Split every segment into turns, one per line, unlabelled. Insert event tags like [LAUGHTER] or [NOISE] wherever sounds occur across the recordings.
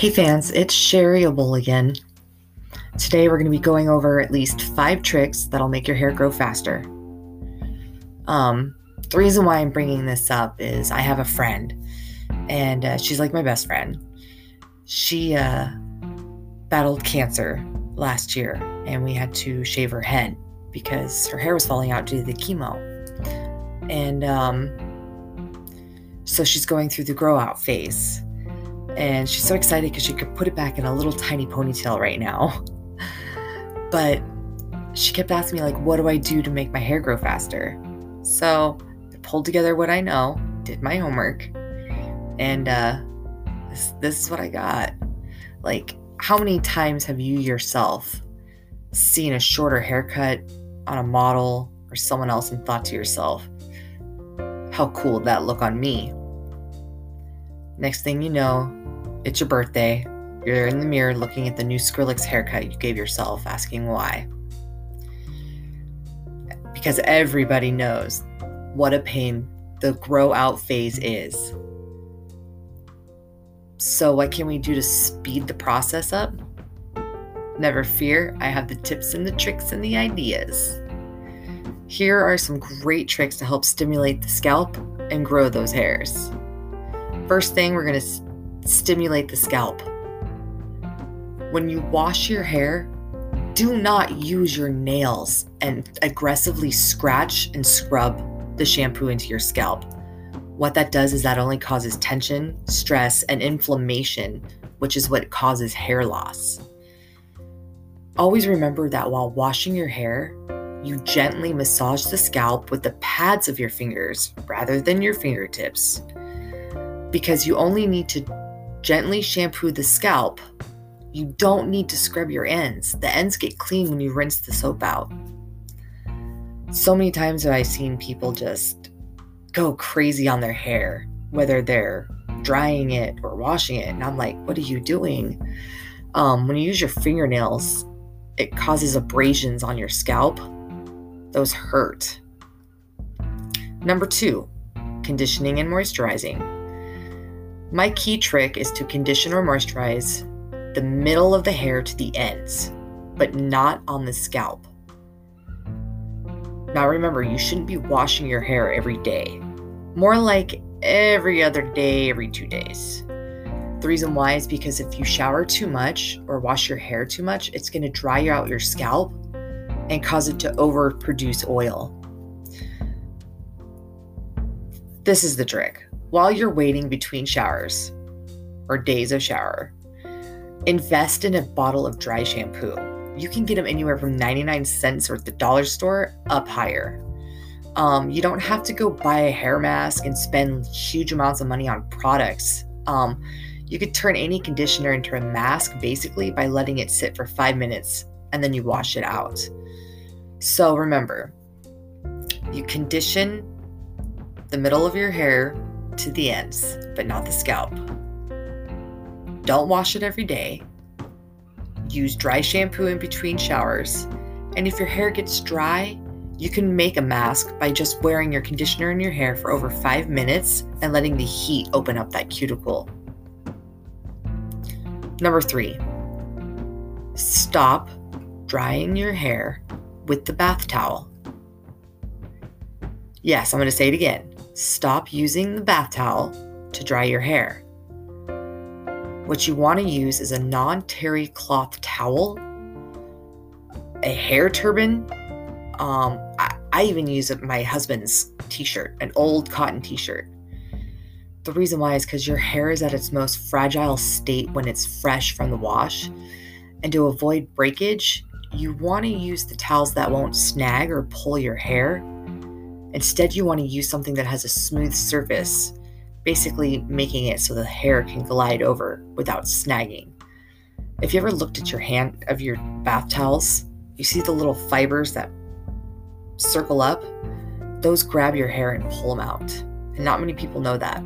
Hey fans, it's Sherryable again. Today we're going to be going over at least five tricks that'll make your hair grow faster. Um, the reason why I'm bringing this up is I have a friend, and uh, she's like my best friend. She uh, battled cancer last year, and we had to shave her head because her hair was falling out due to the chemo. And um, so she's going through the grow out phase and she's so excited because she could put it back in a little tiny ponytail right now. [LAUGHS] But she kept asking me, like, what do I do to make my hair grow faster? So I pulled together what I know, did my homework, and uh, this, this is what I got. Like, how many times have you yourself seen a shorter haircut on a model or someone else and thought to yourself, how cool would that look on me? Next thing you know, it's your birthday. You're in the mirror looking at the new Skrillex haircut you gave yourself, asking why. Because everybody knows what a pain the grow out phase is. So, what can we do to speed the process up? Never fear, I have the tips and the tricks and the ideas. Here are some great tricks to help stimulate the scalp and grow those hairs. First thing, we're going to stimulate the scalp. When you wash your hair, do not use your nails and aggressively scratch and scrub the shampoo into your scalp. What that does is that only causes tension, stress, and inflammation, which is what causes hair loss. Always remember that while washing your hair, you gently massage the scalp with the pads of your fingers rather than your fingertips because you only need to Gently shampoo the scalp. You don't need to scrub your ends. The ends get clean when you rinse the soap out. So many times have I seen people just go crazy on their hair, whether they're drying it or washing it. And I'm like, what are you doing? Um, when you use your fingernails, it causes abrasions on your scalp. Those hurt. Number two, conditioning and moisturizing. My key trick is to condition or moisturize the middle of the hair to the ends, but not on the scalp. Now remember, you shouldn't be washing your hair every day. More like every other day, every two days. The reason why is because if you shower too much or wash your hair too much, it's going to dry out your scalp and cause it to overproduce oil. This is the trick while you're waiting between showers or days of shower, invest in a bottle of dry shampoo. You can get them anywhere from 99 cents or the dollar store up higher. Um, you don't have to go buy a hair mask and spend huge amounts of money on products. Um, you could turn any conditioner into a mask basically by letting it sit for five minutes and then you wash it out. So remember, you condition the middle of your hair to the ends, but not the scalp. Don't wash it every day. Use dry shampoo in between showers. And if your hair gets dry, you can make a mask by just wearing your conditioner in your hair for over five minutes and letting the heat open up that cuticle. Number three, stop drying your hair with the bath towel. Yes, I'm going to say it again stop using the bath towel to dry your hair. What you want to use is a non terry cloth towel, a hair turban. Um, I, I even use my husband's t shirt, an old cotton t shirt. The reason why is because your hair is at its most fragile state when it's fresh from the wash. And to avoid breakage, you want to use the towels that won't snag or pull your hair Instead, you want to use something that has a smooth surface, basically making it so the hair can glide over without snagging. If you ever looked at your hand of your bath towels, you see the little fibers that circle up? Those grab your hair and pull them out. And not many people know that.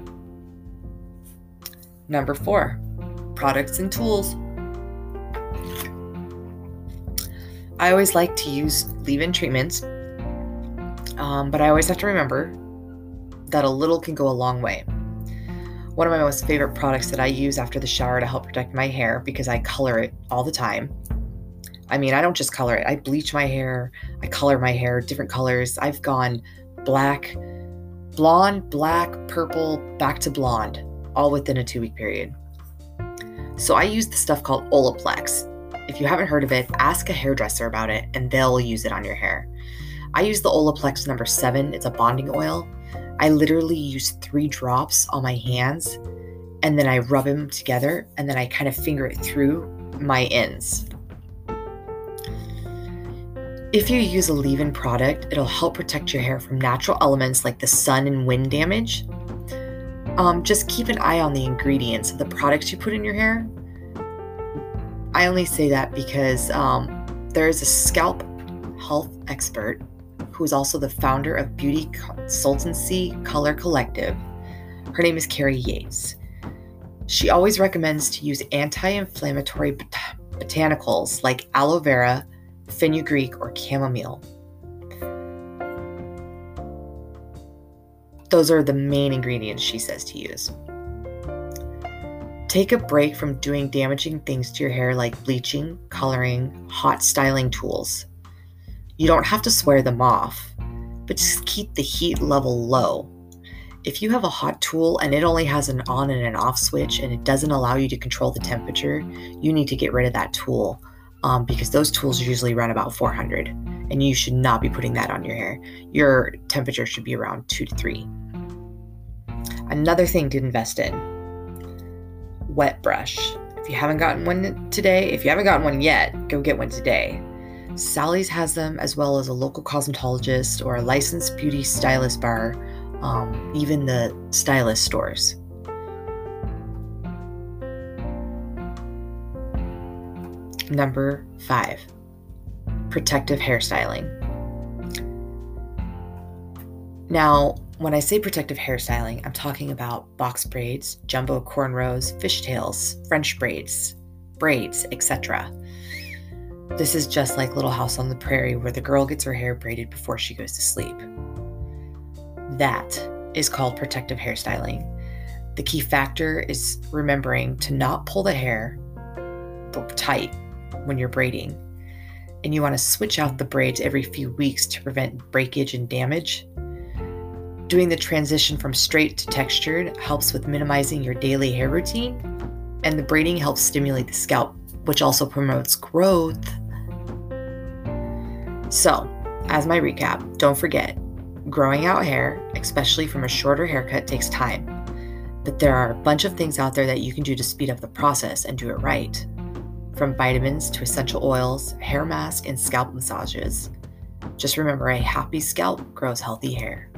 Number four, products and tools. I always like to use leave in treatments um, but I always have to remember that a little can go a long way. One of my most favorite products that I use after the shower to help protect my hair because I color it all the time. I mean, I don't just color it, I bleach my hair, I color my hair different colors. I've gone black, blonde, black, purple, back to blonde, all within a two week period. So I use the stuff called Olaplex. If you haven't heard of it, ask a hairdresser about it and they'll use it on your hair. I use the Olaplex number seven, it's a bonding oil. I literally use three drops on my hands and then I rub them together and then I kind of finger it through my ends. If you use a leave in product, it'll help protect your hair from natural elements like the sun and wind damage. Um, just keep an eye on the ingredients of the products you put in your hair. I only say that because um, there is a scalp health expert who is also the founder of beauty consultancy Color Collective. Her name is Kerry Yates. She always recommends to use anti inflammatory bot- botanicals like aloe vera, fenugreek, or chamomile. Those are the main ingredients she says to use. Take a break from doing damaging things to your hair like bleaching, coloring, hot styling tools. You don't have to swear them off, but just keep the heat level low. If you have a hot tool and it only has an on and an off switch and it doesn't allow you to control the temperature, you need to get rid of that tool um, because those tools usually run about 400 and you should not be putting that on your hair. Your temperature should be around 2 to 3. Another thing to invest in wet brush. If you haven't gotten one today, if you haven't gotten one yet, go get one today. Sally's has them, as well as a local cosmetologist or a licensed beauty stylist bar, um, even the stylist stores. Number five, protective hairstyling. Now, when I say protective hairstyling, I'm talking about box braids, jumbo cornrows, fishtails, French braids, braids, etc. This is just like Little House on the Prairie, where the girl gets her hair braided before she goes to sleep. That is called protective hairstyling. The key factor is remembering to not pull the hair tight when you're braiding. And you want to switch out the braids every few weeks to prevent breakage and damage. Doing the transition from straight to textured helps with minimizing your daily hair routine, and the braiding helps stimulate the scalp, which also promotes growth so, as my recap, don't forget growing out hair, especially from a shorter haircut, takes time. But there are a bunch of things out there that you can do to speed up the process and do it right. From vitamins to essential oils, hair mask, and scalp massages. Just remember a happy scalp grows healthy hair.